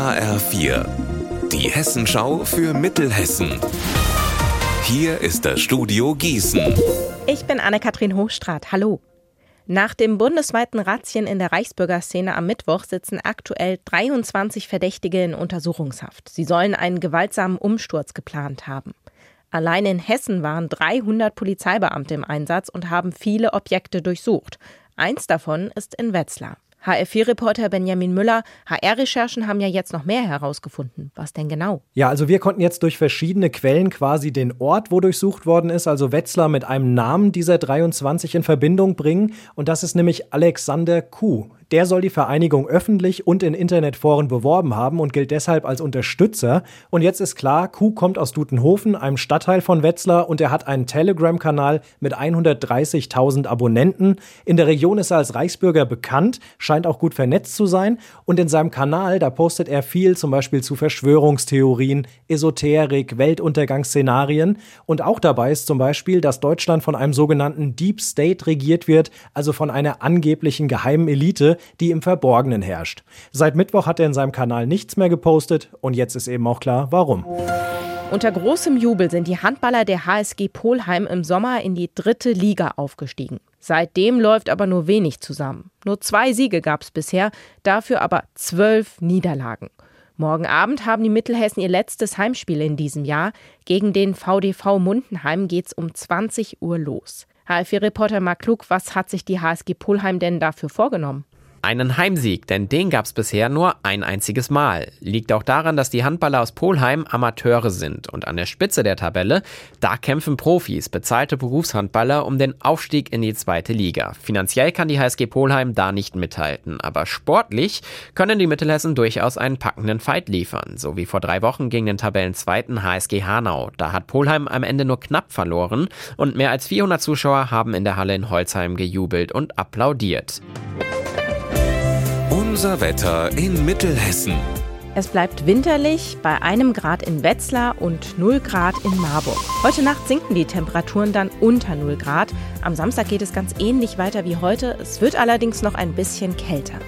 HR4, die Hessenschau für Mittelhessen. Hier ist das Studio Gießen. Ich bin Anne-Kathrin Hochstrat. Hallo. Nach dem bundesweiten Razzien in der Reichsbürgerszene am Mittwoch sitzen aktuell 23 Verdächtige in Untersuchungshaft. Sie sollen einen gewaltsamen Umsturz geplant haben. Allein in Hessen waren 300 Polizeibeamte im Einsatz und haben viele Objekte durchsucht. Eins davon ist in Wetzlar. HR4-Reporter Benjamin Müller, HR-Recherchen haben ja jetzt noch mehr herausgefunden. Was denn genau? Ja, also wir konnten jetzt durch verschiedene Quellen quasi den Ort, wo durchsucht worden ist, also Wetzlar mit einem Namen dieser 23 in Verbindung bringen. Und das ist nämlich Alexander Kuh. Der soll die Vereinigung öffentlich und in Internetforen beworben haben und gilt deshalb als Unterstützer. Und jetzt ist klar, Kuh kommt aus Dutenhofen, einem Stadtteil von Wetzlar, und er hat einen Telegram-Kanal mit 130.000 Abonnenten. In der Region ist er als Reichsbürger bekannt, scheint auch gut vernetzt zu sein. Und in seinem Kanal, da postet er viel zum Beispiel zu Verschwörungstheorien, Esoterik, Weltuntergangsszenarien. Und auch dabei ist zum Beispiel, dass Deutschland von einem sogenannten Deep State regiert wird, also von einer angeblichen geheimen Elite, die im Verborgenen herrscht. Seit Mittwoch hat er in seinem Kanal nichts mehr gepostet und jetzt ist eben auch klar, warum. Unter großem Jubel sind die Handballer der HSG Polheim im Sommer in die dritte Liga aufgestiegen. Seitdem läuft aber nur wenig zusammen. Nur zwei Siege gab es bisher, dafür aber zwölf Niederlagen. Morgen Abend haben die Mittelhessen ihr letztes Heimspiel in diesem Jahr. Gegen den VDV Mundenheim geht's um 20 Uhr los. HFI-Reporter Mark Klug, was hat sich die HSG Polheim denn dafür vorgenommen? Einen Heimsieg, denn den gab es bisher nur ein einziges Mal. Liegt auch daran, dass die Handballer aus Polheim Amateure sind und an der Spitze der Tabelle, da kämpfen Profis, bezahlte Berufshandballer um den Aufstieg in die zweite Liga. Finanziell kann die HSG Polheim da nicht mithalten, aber sportlich können die Mittelhessen durchaus einen packenden Fight liefern, so wie vor drei Wochen gegen den Tabellenzweiten HSG Hanau. Da hat Polheim am Ende nur knapp verloren und mehr als 400 Zuschauer haben in der Halle in Holzheim gejubelt und applaudiert. Unser Wetter in Mittelhessen. Es bleibt winterlich bei einem Grad in Wetzlar und 0 Grad in Marburg. Heute Nacht sinken die Temperaturen dann unter 0 Grad. Am Samstag geht es ganz ähnlich weiter wie heute. Es wird allerdings noch ein bisschen kälter.